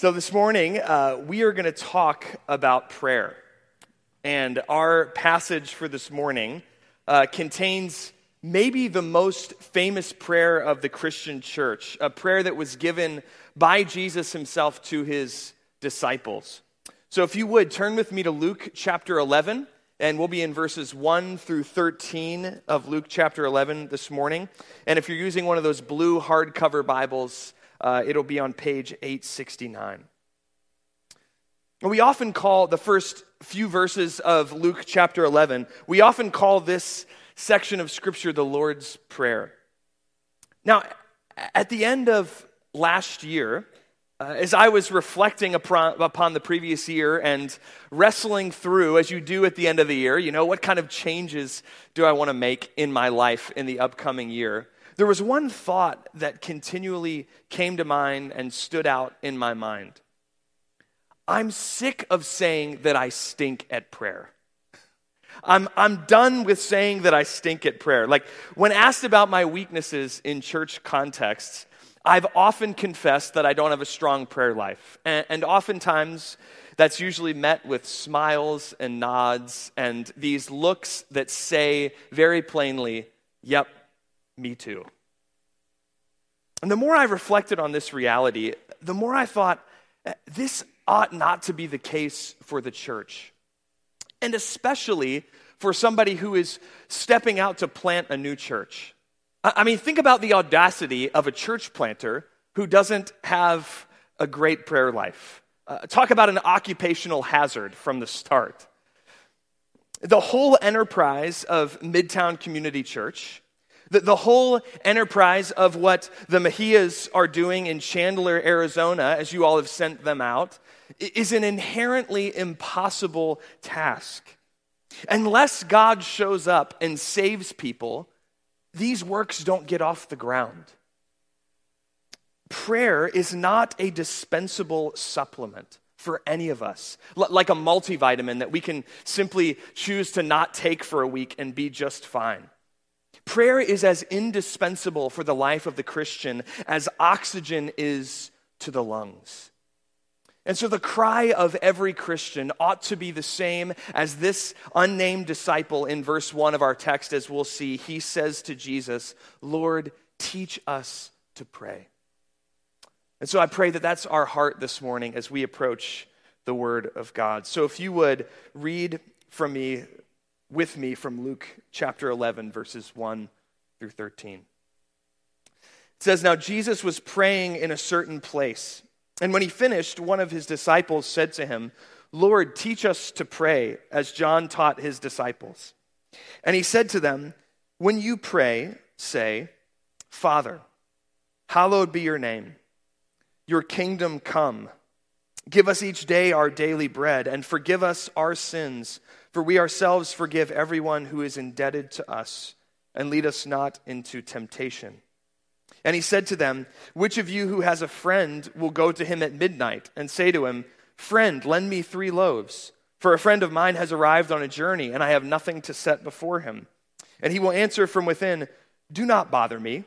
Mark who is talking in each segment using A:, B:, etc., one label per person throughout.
A: So, this morning, uh, we are going to talk about prayer. And our passage for this morning uh, contains maybe the most famous prayer of the Christian church, a prayer that was given by Jesus himself to his disciples. So, if you would, turn with me to Luke chapter 11, and we'll be in verses 1 through 13 of Luke chapter 11 this morning. And if you're using one of those blue hardcover Bibles, uh, it'll be on page 869. We often call the first few verses of Luke chapter 11, we often call this section of Scripture the Lord's Prayer. Now, at the end of last year, uh, as I was reflecting upon, upon, the previous year and wrestling through, as you do at the end of the year, you know, what kind of changes do I want to make in my life in the upcoming year? There was one thought that continually came to mind and stood out in my mind. I'm sick of saying that I stink at prayer. I'm, I'm done with saying that I stink at prayer. Like, when asked about my weaknesses in church contexts, I've often confessed that I don't have a strong prayer life. And, and oftentimes, that's usually met with smiles and nods and these looks that say very plainly, Yep, me too. And the more I reflected on this reality, the more I thought, eh, this ought not to be the case for the church. And especially for somebody who is stepping out to plant a new church. I mean, think about the audacity of a church planter who doesn't have a great prayer life. Uh, talk about an occupational hazard from the start. The whole enterprise of Midtown Community Church the, the whole enterprise of what the Mejias are doing in Chandler, Arizona, as you all have sent them out, is an inherently impossible task. Unless God shows up and saves people, these works don't get off the ground. Prayer is not a dispensable supplement for any of us, like a multivitamin that we can simply choose to not take for a week and be just fine. Prayer is as indispensable for the life of the Christian as oxygen is to the lungs. And so the cry of every Christian ought to be the same as this unnamed disciple in verse 1 of our text, as we'll see. He says to Jesus, Lord, teach us to pray. And so I pray that that's our heart this morning as we approach the Word of God. So if you would read from me with me from Luke chapter 11, verses 1 through 13. It says, Now Jesus was praying in a certain place. And when he finished, one of his disciples said to him, Lord, teach us to pray, as John taught his disciples. And he said to them, When you pray, say, Father, hallowed be your name, your kingdom come. Give us each day our daily bread, and forgive us our sins for we ourselves forgive everyone who is indebted to us, and lead us not into temptation. And he said to them, Which of you who has a friend will go to him at midnight and say to him, Friend, lend me three loaves? For a friend of mine has arrived on a journey, and I have nothing to set before him. And he will answer from within, Do not bother me.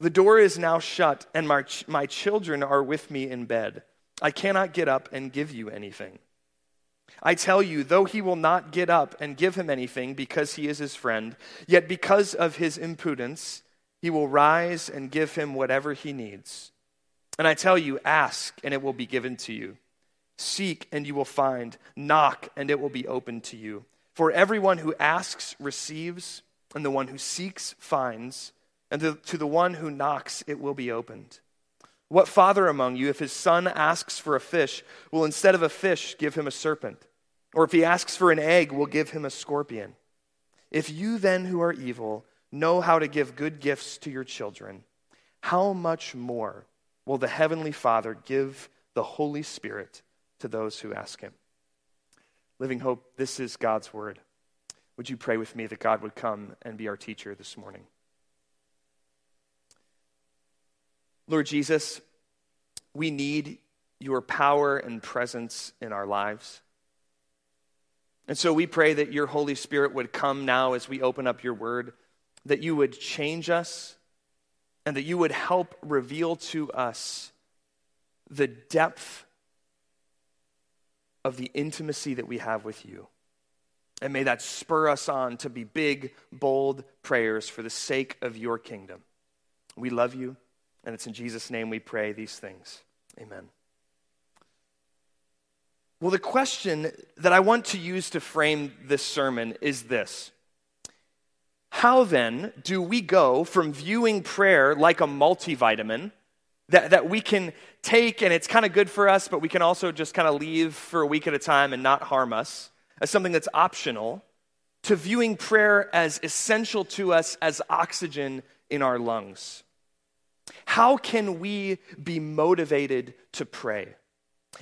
A: The door is now shut, and my, ch- my children are with me in bed. I cannot get up and give you anything. I tell you, though he will not get up and give him anything because he is his friend, yet because of his impudence, he will rise and give him whatever he needs. And I tell you, ask and it will be given to you. Seek and you will find. Knock and it will be opened to you. For everyone who asks receives, and the one who seeks finds, and to, the one who knocks it will be opened. What father among you, if his son asks for a fish, will instead of a fish give him a serpent? Or if he asks for an egg, will give him a scorpion? If you then, who are evil, know how to give good gifts to your children, how much more will the Heavenly Father give the Holy Spirit to those who ask him? Living Hope, this is God's word. Would you pray with me that God would come and be our teacher this morning? Lord Jesus, we need your power and presence in our lives. And so we pray that your Holy Spirit would come now as we open up your word, that you would change us, and that you would help reveal to us the depth of the intimacy that we have with you. And may that spur us on to be big, bold prayers for the sake of your kingdom. We love you, and it's in Jesus' name we pray these things. Amen. Well, the question that I want to use to frame this sermon is this How then do we go from viewing prayer like a multivitamin that, that we can take and it's kind of good for us, but we can also just kind of leave for a week at a time and not harm us, as something that's optional, to viewing prayer as essential to us as oxygen in our lungs? How can we be motivated to pray?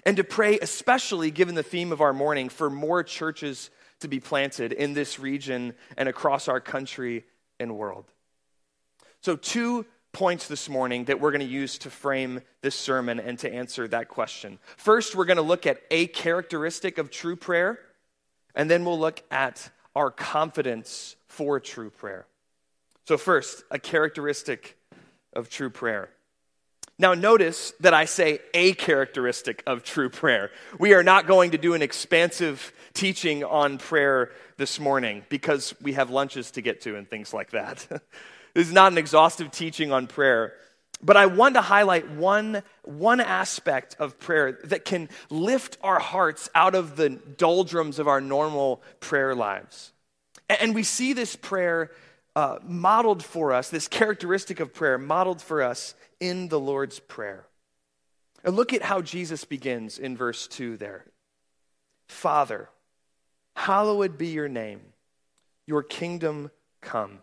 A: And to pray, especially given the theme of our morning, for more churches to be planted in this region and across our country and world. So, two points this morning that we're going to use to frame this sermon and to answer that question. First, we're going to look at a characteristic of true prayer, and then we'll look at our confidence for true prayer. So, first, a characteristic of true prayer. Now, notice that I say a characteristic of true prayer. We are not going to do an expansive teaching on prayer this morning because we have lunches to get to and things like that. this is not an exhaustive teaching on prayer. But I want to highlight one, one aspect of prayer that can lift our hearts out of the doldrums of our normal prayer lives. And we see this prayer uh, modeled for us, this characteristic of prayer modeled for us in the Lord's Prayer. And look at how Jesus begins in verse 2 there Father, hallowed be your name, your kingdom come.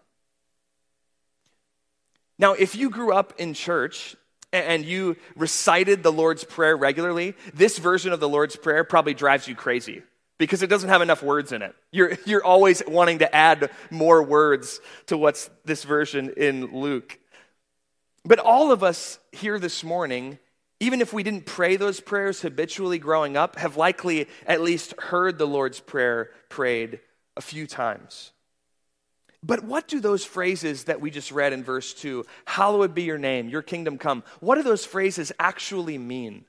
A: Now, if you grew up in church and you recited the Lord's Prayer regularly, this version of the Lord's Prayer probably drives you crazy because it doesn't have enough words in it. You're, you're always wanting to add more words to what's this version in Luke. But all of us here this morning, even if we didn't pray those prayers habitually growing up, have likely at least heard the Lord's Prayer prayed a few times. But what do those phrases that we just read in verse 2, hallowed be your name, your kingdom come, what do those phrases actually mean?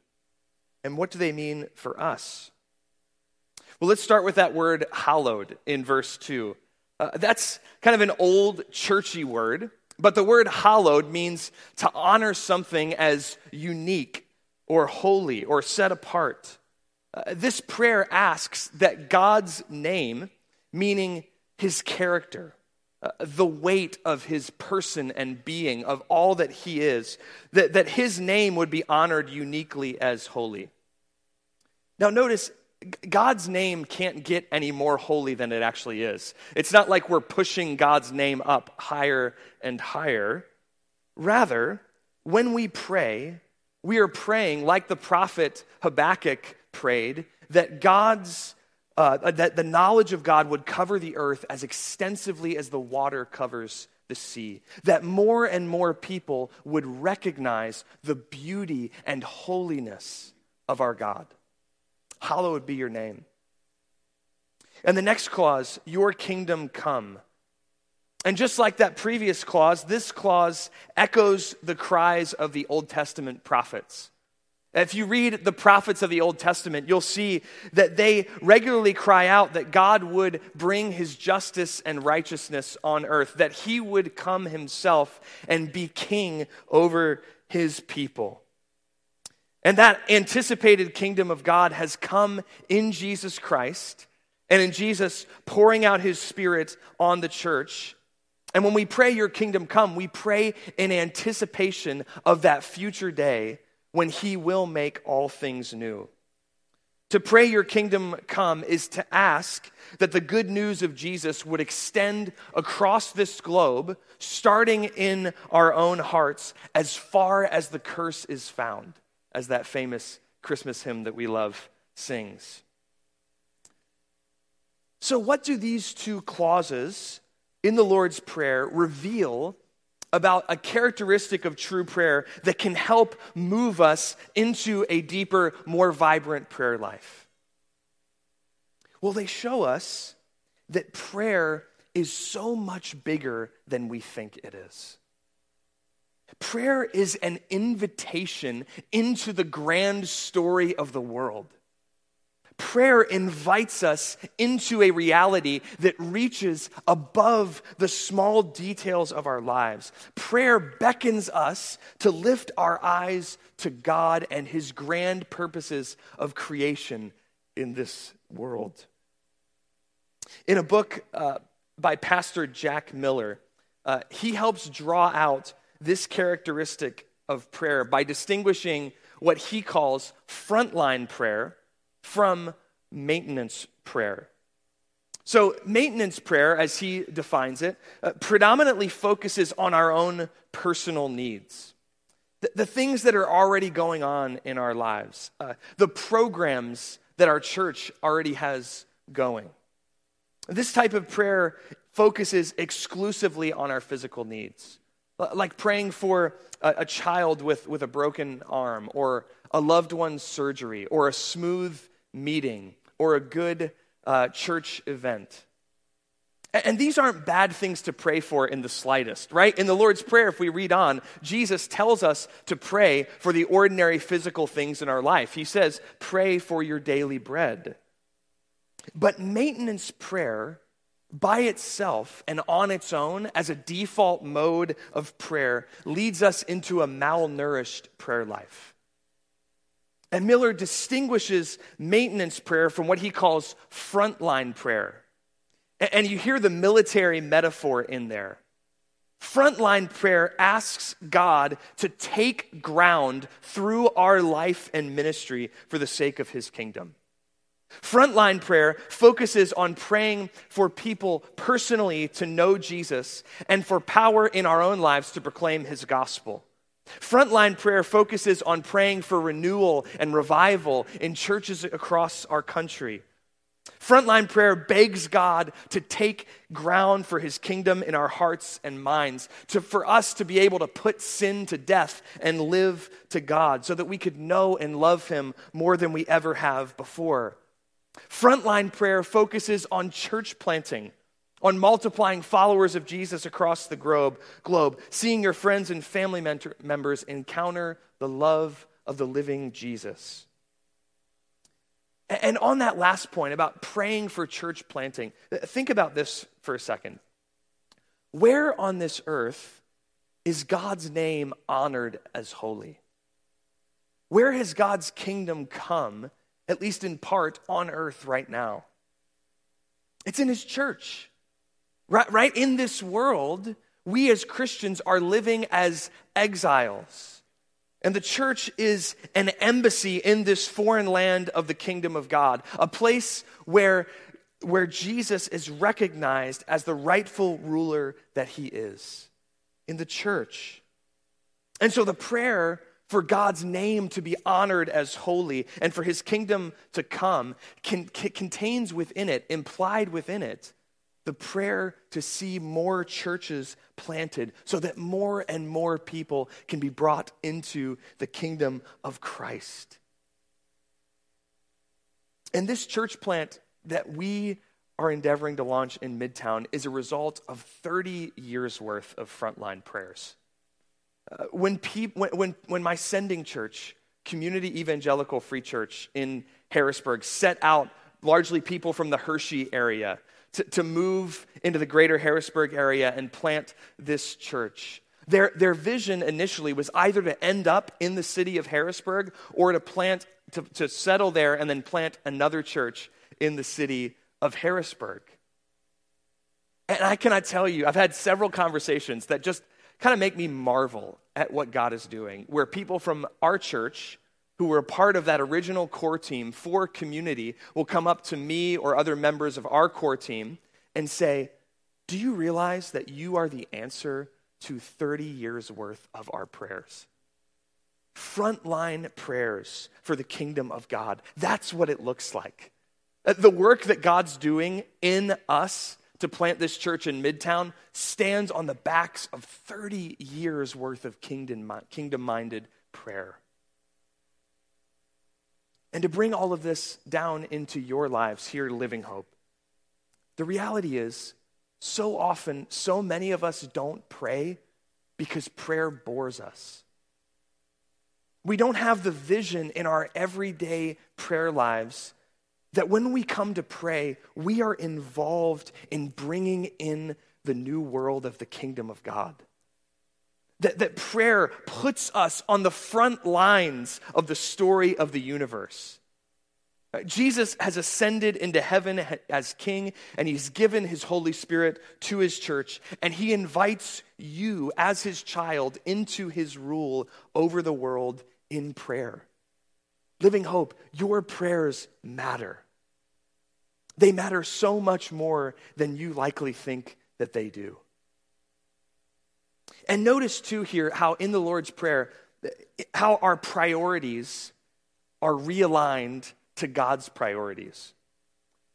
A: And what do they mean for us? Well, let's start with that word hallowed in verse 2. Uh, that's kind of an old churchy word. But the word hallowed means to honor something as unique or holy or set apart. Uh, this prayer asks that God's name, meaning his character, uh, the weight of his person and being, of all that he is, that, that his name would be honored uniquely as holy. Now, notice God's name can't get any more holy than it actually is. It's not like we're pushing God's name up higher and higher. Rather, when we pray, we are praying like the prophet Habakkuk prayed that God's uh, that the knowledge of God would cover the earth as extensively as the water covers the sea. That more and more people would recognize the beauty and holiness of our God. Hallowed be your name. And the next clause, your kingdom come. And just like that previous clause, this clause echoes the cries of the Old Testament prophets. If you read the prophets of the Old Testament, you'll see that they regularly cry out that God would bring his justice and righteousness on earth, that he would come himself and be king over his people. And that anticipated kingdom of God has come in Jesus Christ and in Jesus pouring out his spirit on the church. And when we pray, Your kingdom come, we pray in anticipation of that future day when he will make all things new. To pray, Your kingdom come is to ask that the good news of Jesus would extend across this globe, starting in our own hearts, as far as the curse is found as that famous Christmas hymn that we love sings. So, what do these two clauses in the Lord's Prayer reveal about a characteristic of true prayer that can help move us into a deeper, more vibrant prayer life? Well, they show us that prayer is so much bigger than we think it is. Prayer is an invitation into the grand story of the world. Prayer invites us into a reality that reaches above the small details of our lives. Prayer beckons us to lift our eyes to God and His grand purposes of creation in this world. In a book uh, by Pastor Jack Miller, uh, he helps draw out this characteristic of prayer by distinguishing what he calls frontline prayer from maintenance prayer. So, maintenance prayer, as he defines it, uh, predominantly focuses on our own personal needs. The, the, things that are already going on in our lives, uh, the programs that our church already has going. This type of prayer focuses exclusively on our physical needs, like praying for a, a child with, with a broken arm, or a loved one's surgery, or a smooth meeting or a good uh, church event. And these aren't bad things to pray for in the slightest, right? In the Lord's Prayer, if we read on, Jesus tells us to pray for the ordinary physical things in our life. He says, Pray for your daily bread. But maintenance prayer, by itself and on its own, as a default mode of prayer, leads us into a malnourished prayer life. And Miller distinguishes maintenance prayer from what he calls frontline prayer. And you hear the military metaphor in there. Frontline prayer asks God to take ground through our life and ministry for the sake of his kingdom. Frontline prayer focuses on praying for people personally to know Jesus and for power in our own lives to proclaim his gospel. Frontline prayer focuses on praying for renewal and revival in churches across our country. Frontline prayer begs God to take ground for his kingdom in our hearts and minds, to, for us to be able to put sin to death and live to God, so that we could know and love him more than we ever have before. Frontline prayer focuses on church planting on multiplying followers of Jesus across the globe, globe seeing your friends and family mentor, members encounter the love of the living Jesus. And on that last point about praying for church planting, think about this for a second. Where on this earth is God's name honored as holy? Where has God's kingdom come, at least in part, on earth right now? It's in his church. Right, right in this world, we as Christians are living as exiles. And the church is an embassy in this foreign land of the kingdom of God, a place where, where Jesus is recognized as the rightful ruler that he is in the church. And so the prayer for God's name to be honored as holy and for his kingdom to come can, can, contains within it, implied within it, the prayer to see more churches planted so that more and more people can be brought into the kingdom of Christ. And this church plant that we are endeavoring to launch in Midtown is a result of 30 years worth of frontline prayers. Uh, when, peop- when, when, when my sending church, Community Evangelical Free Church in Harrisburg, set out largely people from the Hershey area to, to move into the greater Harrisburg area and plant this church. Their, their vision initially was either to end up in the city of Harrisburg or to plant, to, to settle there and then plant another church in the city of Harrisburg. And I cannot tell you, I've had several conversations that just kind of make me marvel at what God is doing, where people from our church who were a part of that original core team for community will come up to me or other members of our core team and say, Do you realize that you are the answer to 30 years worth of our prayers? Frontline prayers for the kingdom of God. That's what it looks like. The work that God's doing in us to plant this church in Midtown stands on the backs of 30 years worth of kingdom minded prayer. And to bring all of this down into your lives here Living Hope, the reality is, so often, so many of us don't pray because prayer bores us. We don't have the vision in our everyday prayer lives that when we come to pray, we are involved in bringing in the new world of the kingdom of God. That, that prayer puts us on the front lines of the story of the universe. Uh, Jesus has ascended into heaven as king, and he's given his Holy Spirit to his church, and he invites you as his child into his rule over the world in prayer. Living Hope, your prayers matter. They matter so much more than you likely think that they do. And notice too here how in the Lord's Prayer, how our priorities are realigned to God's priorities.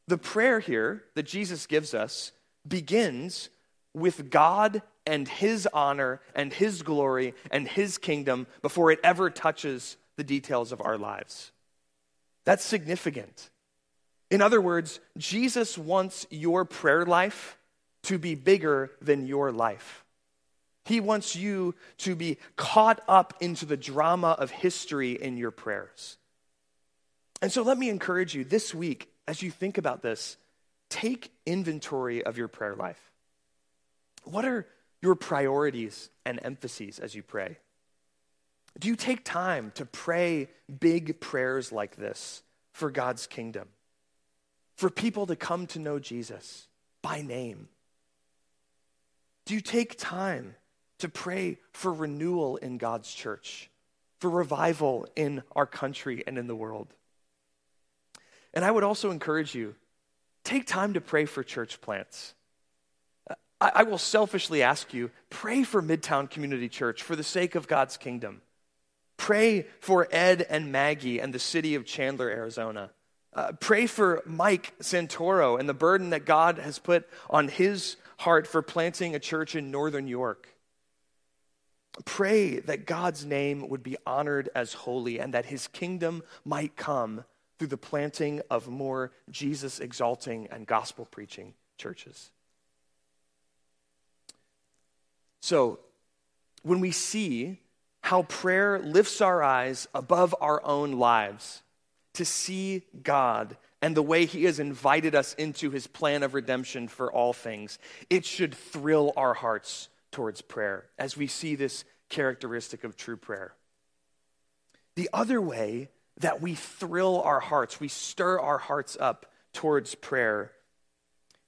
A: The prayer here that Jesus gives us begins with God and His honor and His glory and His kingdom before it ever touches the details of our lives. That's significant. In other words, Jesus wants your prayer life to be bigger than your life. He wants you to be caught up into the drama of history in your prayers. And so let me encourage you this week, as you think about this, take inventory of your prayer life. What are your priorities and emphases as you pray? Do you take time to pray big prayers like this for God's kingdom? For people to come to know Jesus by name? Do you take time to pray for renewal in God's church, for revival in our country and in the world? And I would also encourage you take time to pray for church plants. I, will selfishly ask you pray for Midtown Community Church for the sake of God's kingdom. Pray for Ed and Maggie and the city of Chandler, Arizona. Uh, pray for Mike Santoro and the burden that God has put on his heart for planting a church in northern York. Pray that God's name would be honored as holy and that his kingdom might come through the planting of more Jesus exalting and gospel preaching churches. So, when we see how prayer lifts our eyes above our own lives to see God and the way He has invited us into His plan of redemption for all things, it should thrill our hearts towards prayer as we see this characteristic of true prayer. The other way that we thrill our hearts, we stir our hearts up towards prayer,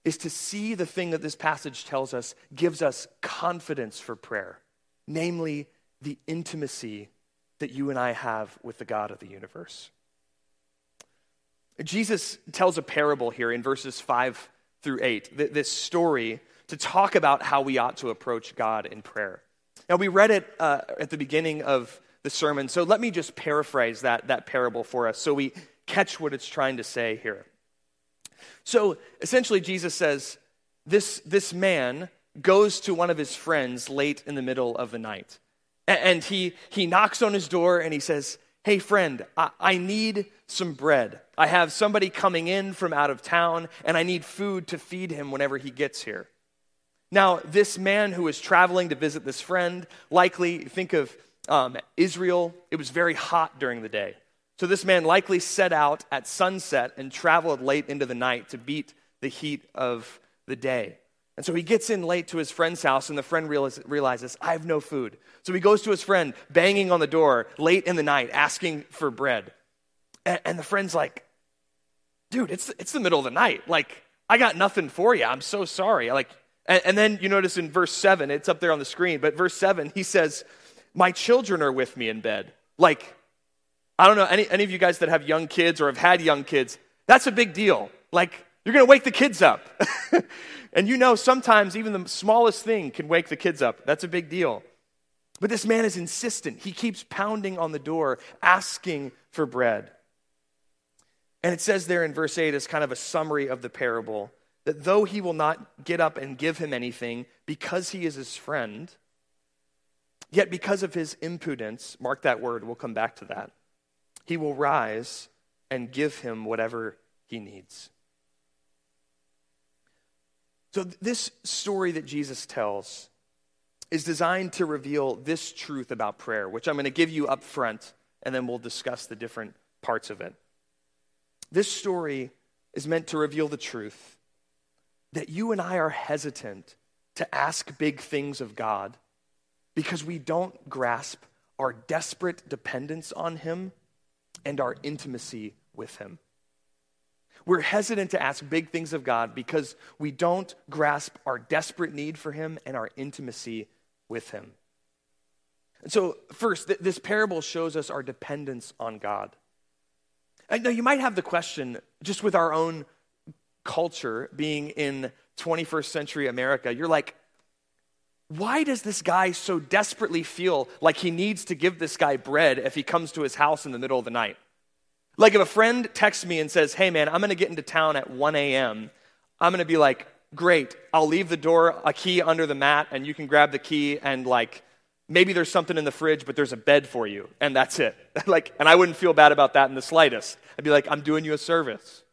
A: is to see the thing that this passage tells us gives us confidence for prayer, namely the intimacy that you and I have with the God of the universe. Jesus tells a parable here in verses 5 through 8, this story to talk about how we ought to approach God in prayer. Now, we read it uh, at the beginning of the sermon, so let me just paraphrase that, that parable for us so we catch what it's trying to say here. So, essentially, Jesus says, this, this man goes to one of his friends late in the middle of the night. And he, he knocks on his door and he says, Hey, friend, I, I need some bread. I have somebody coming in from out of town, and I need food to feed him whenever he gets here. Now, this man who was traveling to visit this friend, likely, think of um, Israel, it was very hot during the day. So this man likely set out at sunset and traveled late into the night to beat the heat of the day. And so he gets in late to his friend's house, and the friend realizes, I have no food. So he goes to his friend, banging on the door late in the night, asking for bread. And, the friend's like, Dude, it's, it's the middle of the night. Like, I got nothing for you. I'm so sorry. Like, and, and then you notice in verse 7, it's up there on the screen, but verse 7, he says, My children are with me in bed. Like, I don't know, any, any of you guys that have young kids or have had young kids, that's a big deal. Like, you're going to wake the kids up. and you know, sometimes even the smallest thing can wake the kids up. That's a big deal. But this man is insistent. He keeps pounding on the door, asking for bread. And it says there in verse 8, as kind of a summary of the parable, that though he will not get up and give him anything because he is his friend, yet because of his impudence, mark that word, we'll come back to that, he will rise and give him whatever he needs. So, this story that Jesus tells is designed to reveal this truth about prayer, which I'm going to give you up front, and then we'll discuss the different parts of it. This story is meant to reveal the truth that you and I are hesitant to ask big things of God because we don't grasp our desperate dependence on Him and our intimacy with Him. We're hesitant to ask big things of God because we don't grasp our desperate need for Him and our intimacy with Him. And so, first, th- this parable shows us our dependence on God. I know you might have the question, just with our own culture being in 21st century America, you're like, why does this guy so desperately feel like he needs to give this guy bread if he comes to his house in the middle of the night? Like if a friend texts me and says, hey man, I'm gonna get into town at 1 a.m., I'm gonna be like, great, I'll leave the door, a key under the mat, and you can grab the key and like, maybe there's something in the fridge, but there's a bed for you, and that's it. like, and I wouldn't feel bad about that in the slightest. I'd be like, I'm doing you a service.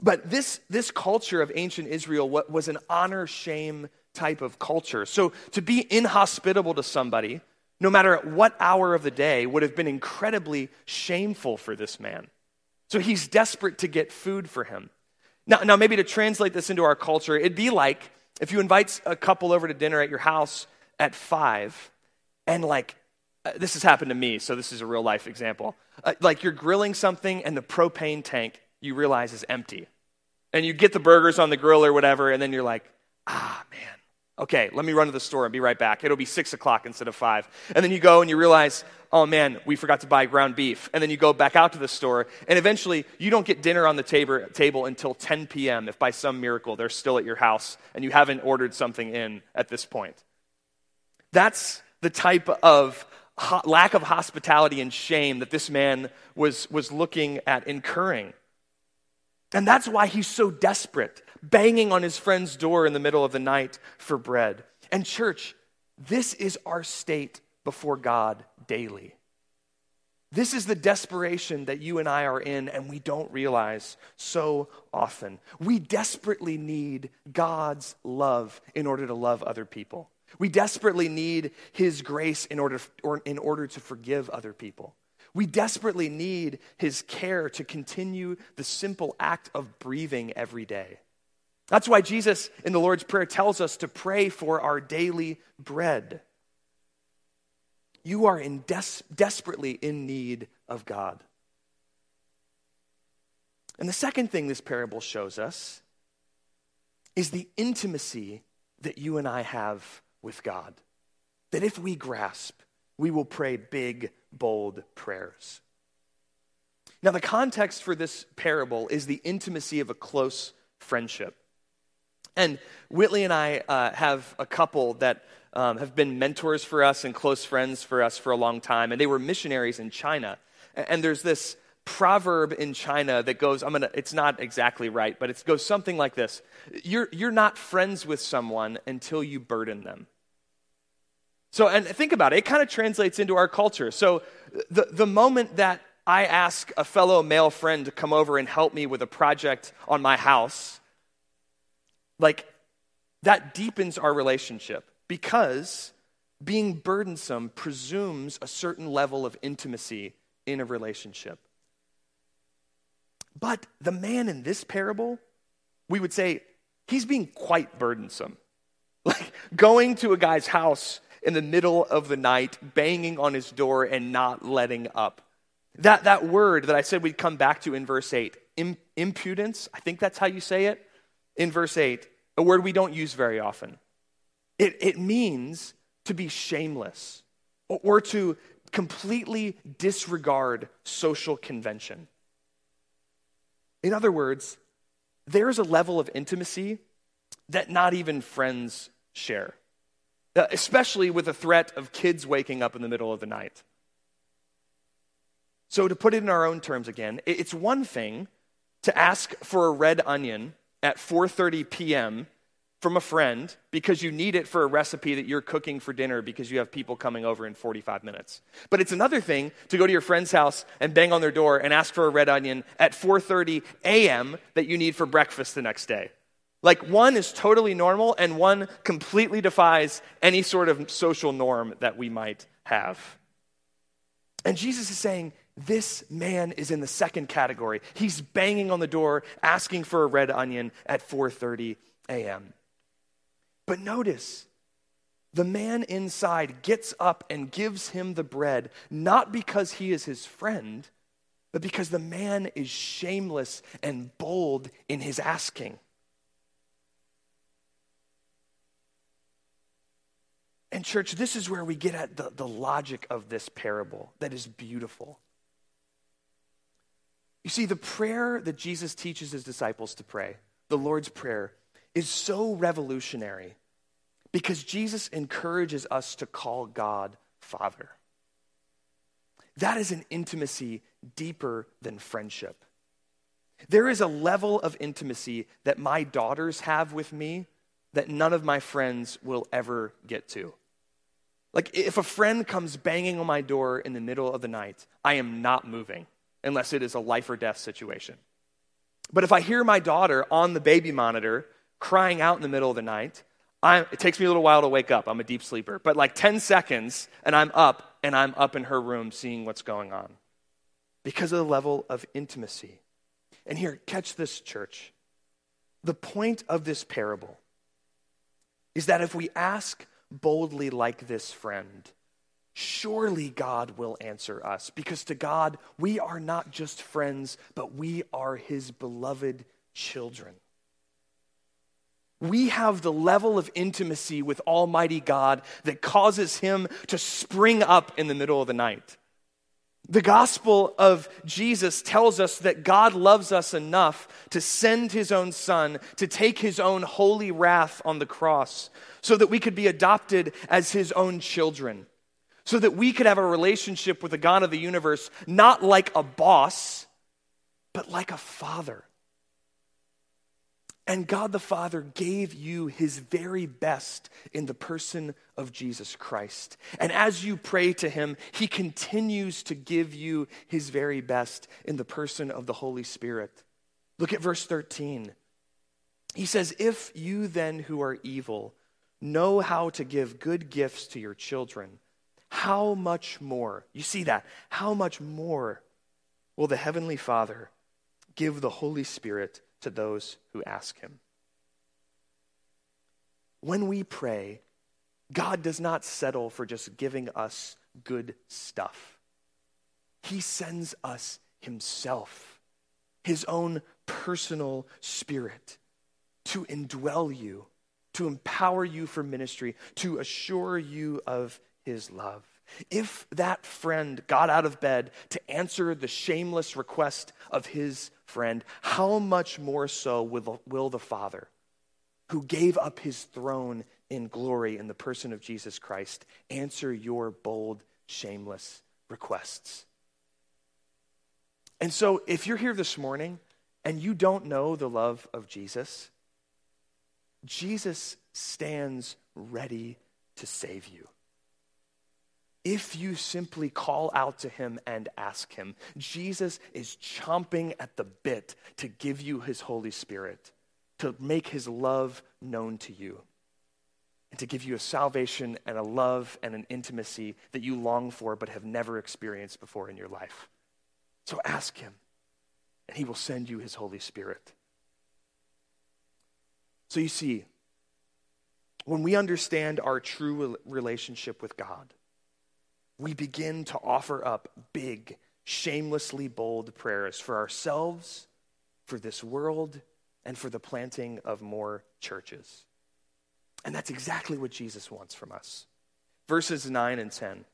A: But this, this culture of ancient Israel was an honor shame type of culture. So to be inhospitable to somebody, no matter at what hour of the day, would have been incredibly shameful for this man. So he's desperate to get food for him. Now, now, maybe to translate this into our culture, it'd be like if you invite a couple over to dinner at your house at five, and like, uh, this has happened to me, so this is a real life example. Uh, like, you're grilling something, and the propane tank you realize is empty. And you get the burgers on the grill or whatever, and then you're like, ah, man, Okay, let me run to the store and be right back. It'll be six o'clock instead of five. And then you go and you realize, oh man, we forgot to buy ground beef. And then you go back out to the store, and eventually you don't get dinner on the tab- table until 10 p.m. if by some miracle they're still at your house and you haven't ordered something in at this point. That's the type of ho- lack of hospitality and shame that this man was, was looking at incurring. And that's why he's so desperate, banging on his friend's door in the middle of the night for bread. And, church, this is our state before God daily. This is the desperation that you and I are in, and we don't realize so often. We desperately need God's love in order to love other people. We desperately need His grace in order, or in order to forgive other people. We desperately need his care to continue the simple act of breathing every day. That's why Jesus in the Lord's Prayer tells us to pray for our daily bread. You are in des- desperately in need of God. And the second thing this parable shows us is the intimacy that you and I have with God. That if we grasp, we will pray big bold prayers. Now, the context for this parable is the intimacy of a close friendship. And Whitley and I uh, have a couple that um, have been mentors for us and close friends for us for a long time, and they were missionaries in China. And there's this proverb in China that goes, I'm gonna, it's not exactly right, but it goes something like this You're, you're not friends with someone until you burden them. So, and think about it, it kind of translates into our culture. So, the, the moment that I ask a fellow male friend to come over and help me with a project on my house, like that deepens our relationship because being burdensome presumes a certain level of intimacy in a relationship. But the man in this parable, we would say he's being quite burdensome. Like going to a guy's house in the middle of the night, banging on his door and not letting up. That, that word that I said we'd come back to in verse 8, impudence, I think that's how you say it in verse 8, a word we don't use very often. It, it means to be shameless or, to completely disregard social convention. In other words, there's a level of intimacy that not even friends share. Uh, especially with the threat of kids waking up in the middle of the night. So, to put it in our own terms again, it's one thing to ask for a red onion at 4:30 p.m. from a friend because you need it for a recipe that you're cooking for dinner because you have people coming over in 45 minutes. But it's another thing to go to your friend's house and bang on their door and ask for a red onion at 4:30 a.m. that you need for breakfast the next day. Like one is totally normal, and one completely defies any sort of social norm that we might have. And Jesus is saying, this man is in the second category. He's banging on the door asking for a red onion at 4:30 a.m. But notice, the man inside gets up and gives him the bread not because he is his friend, but because the man is shameless and bold in his asking. And, church, this is where we get at the, the logic of this parable that is beautiful. You see, the prayer that Jesus teaches his disciples to pray, the Lord's Prayer, is so revolutionary because Jesus encourages us to call God Father. That is an intimacy deeper than friendship. There is a level of intimacy that my daughters have with me that none of my friends will ever get to. Like, if a friend comes banging on my door in the middle of the night, I am not moving unless it is a life or death situation. But if I hear my daughter on the baby monitor crying out in the middle of the night, I'm, it takes me a little while to wake up. I'm a deep sleeper. But like 10 seconds, and I'm up, and I'm up in her room seeing what's going on because of the level of intimacy. And here, catch this, church. The point of this parable is that if we ask boldly like this friend, surely God will answer us. Because to God, we are not just friends, but we are his beloved children. We have the level of intimacy with Almighty God that causes him to spring up in the middle of the night. The gospel of Jesus tells us that God loves us enough to send his own son to take his own holy wrath on the cross so that we could be adopted as his own children, so that we could have a relationship with the God of the universe, not like a boss, but like a father. And God the Father gave you his very best in the person of Jesus Christ. And as you pray to him, he continues to give you his very best in the person of the Holy Spirit. Look at verse 13. He says, If you then who are evil know how to give good gifts to your children, how much more, you see that, how much more will the Heavenly Father give the Holy Spirit to those who ask Him? When we pray, God does not settle for just giving us good stuff. He sends us Himself, His own personal Spirit, to indwell you to empower you for ministry, to assure you of his love. If that friend got out of bed to answer the shameless request of his friend, how much more so will, will the Father, who gave up his throne in glory in the person of Jesus Christ, answer your bold, shameless requests? And so, if you're here this morning and you don't know the love of Jesus, Jesus stands ready to save you. If you simply call out to him and ask him, Jesus is chomping at the bit to give you his Holy Spirit, to make his love known to you, and to give you a salvation and a love and an intimacy that you long for but have never experienced before in your life. So ask him, and he will send you his Holy Spirit. So you see, when we understand our true relationship with God, we begin to offer up big, shamelessly bold prayers for ourselves, for this world, and for the planting of more churches. And that's exactly what Jesus wants from us. Verses 9 and 10.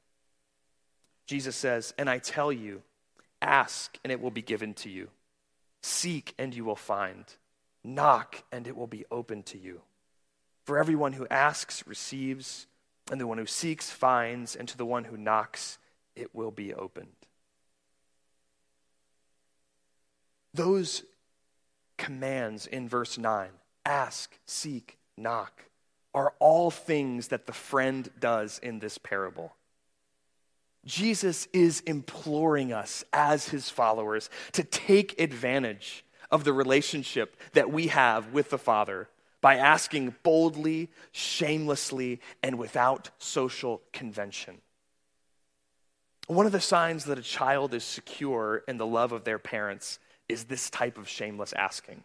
A: Jesus says, And I tell you, ask and it will be given to you. Seek and you will find. Knock, and it will be open to you. For everyone who asks receives, and the one who seeks finds, and to the one who knocks it will be opened. Those commands in verse 9 ask, seek, knock are all things that the friend does in this parable. Jesus is imploring us as his followers to take advantage of the relationship that we have with the Father by asking boldly, shamelessly, and without social convention. One of the signs that a child is secure in the love of their parents is this type of shameless asking.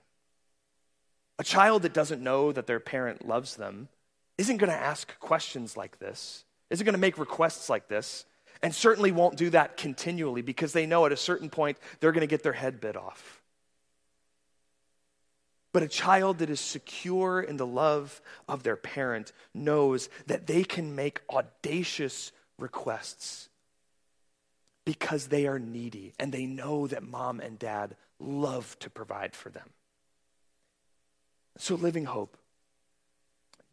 A: A child that doesn't know that their parent loves them isn't going to ask questions like this, isn't going to make requests like this, and certainly won't do that continually because they know at a certain point they're going to get their head bit off. But a child that is secure in the love of their parent knows that they can make audacious requests because they are needy and they know that mom and dad love to provide for them. So, Living Hope,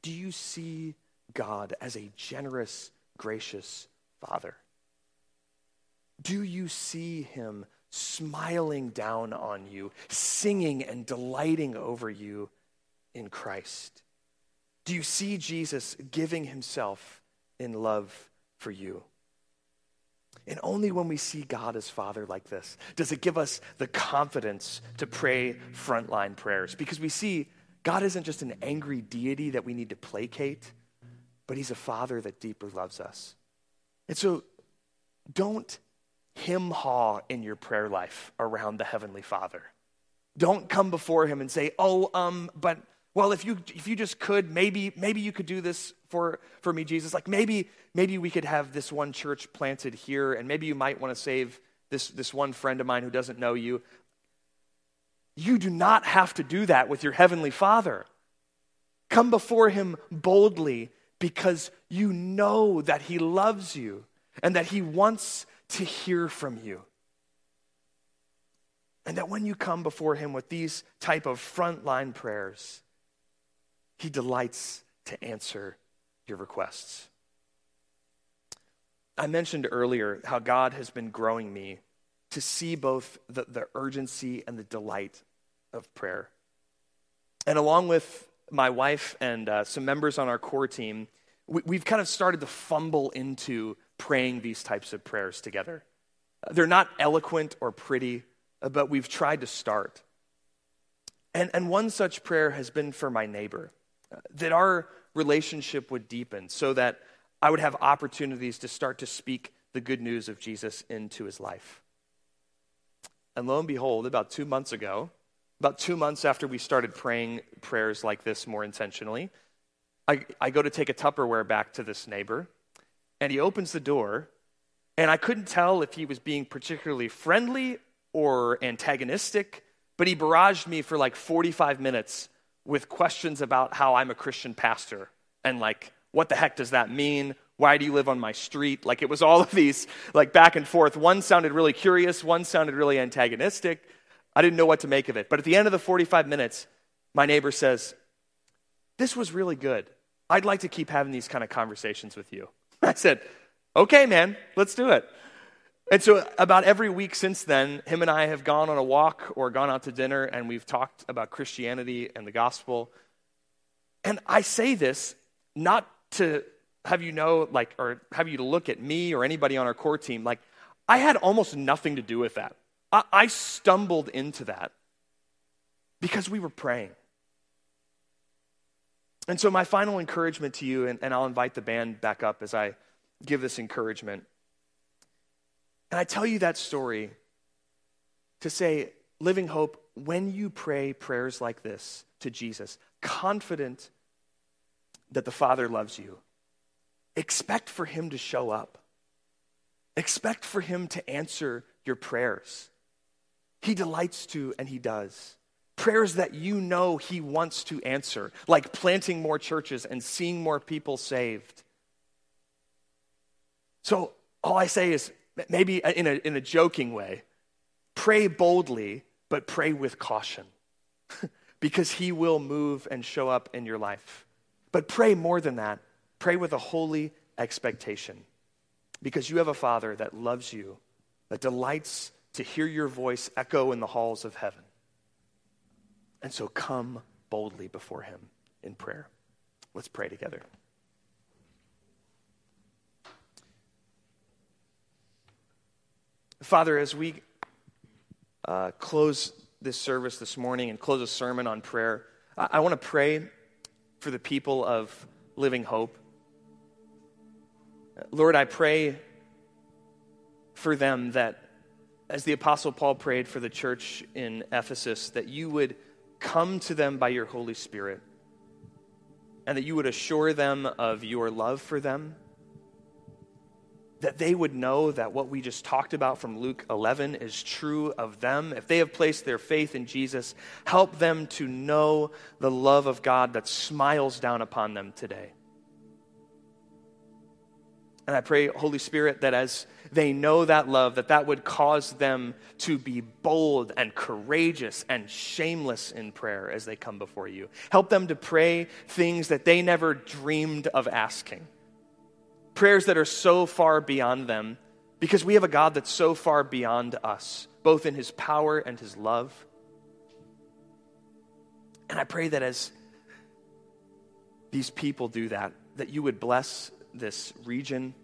A: do you see God as a generous, gracious Father? Do you see Him smiling down on you, singing and delighting over you in Christ? Do you see Jesus giving Himself in love for you? And only when we see God as Father like this does it give us the confidence to pray frontline prayers. Because we see God isn't just an angry deity that we need to placate, but He's a Father that deeply loves us. And so don't him haw in your prayer life around the Heavenly Father. Don't come before Him and say, oh, um, but well, if you if you just could, maybe maybe you could do this for for me, Jesus. Like maybe maybe we could have this one church planted here, and maybe you might want to save this this one friend of mine who doesn't know you. You do not have to do that with your heavenly Father. Come before him boldly because you know that he loves you and that he wants to hear from you. And that when you come before him with these type of frontline prayers, he delights to answer your requests. I mentioned earlier how God has been growing me to see both the, the urgency and the delight of prayer. And along with my wife and uh, some members on our core team, we, have kind of started to fumble into praying these types of prayers together. They're not eloquent or pretty, but we've tried to start. And, and one such prayer has been for my neighbor uh, that our relationship would deepen so that I would have opportunities to start to speak the good news of Jesus into his life. And lo and behold, about two months ago, about two months after we started praying prayers like this more intentionally, I, I go to take a Tupperware back to this neighbor, and he opens the door, and I couldn't tell if he was being particularly friendly or antagonistic, but he barraged me for like 45 minutes with questions about how I'm a Christian pastor and like, what the heck does that mean? Why do you live on my street? Like, it was all of these, like, back and forth. One sounded really curious, one sounded really antagonistic. I didn't know what to make of it. But at the end of the 45 minutes, my neighbor says, This was really good. I'd like to keep having these kind of conversations with you. I said, Okay, man, let's do it. And so, about every week since then, him and I have gone on a walk or gone out to dinner, and we've talked about Christianity and the gospel. And I say this not to have you know, like, or have you to look at me or anybody on our core team. Like, I had almost nothing to do with that. I, I stumbled into that because we were praying. And so, my final encouragement to you, and, and I'll invite the band back up as I give this encouragement and I tell you that story to say, Living Hope, when you pray prayers like this to Jesus, confident that the Father loves you, expect for Him to show up. Expect for Him to answer your prayers. He delights to, and He does. Prayers that you know He wants to answer, like planting more churches and seeing more people saved. So, all I say is maybe in a, in a joking way, pray boldly, but pray with caution because he will move and show up in your life. But pray more than that. Pray with a holy expectation because you have a Father that loves you, that delights to hear your voice echo in the halls of heaven. And so come boldly before him in prayer. Let's pray together. Father, as we uh, close this service this morning and close a sermon on prayer, I, I want to pray for the people of Living Hope. Lord, I pray for them that, as the Apostle Paul prayed for the church in Ephesus, that you would come to them by your Holy Spirit and that you would assure them of your love for them that they would know that what we just talked about from Luke 11 is true of them. If they have placed their faith in Jesus, help them to know the love of God that smiles down upon them today. And I pray, Holy Spirit, that as they know that love, that that would cause them to be bold and courageous and shameless in prayer as they come before you. Help them to pray things that they never dreamed of asking prayers that are so far beyond them because we have a God that's so far beyond us, both in his power and his love. And I pray that as these people do that, that you would bless this region,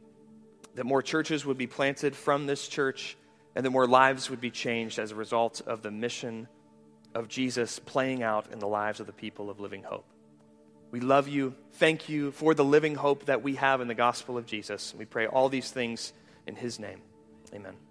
A: that more churches would be planted from this church, and that more lives would be changed as a result of the mission of Jesus playing out in the lives of the people of Living Hope. We love you. Thank you for the living hope that we have in the gospel of Jesus. We pray all these things in his name. Amen.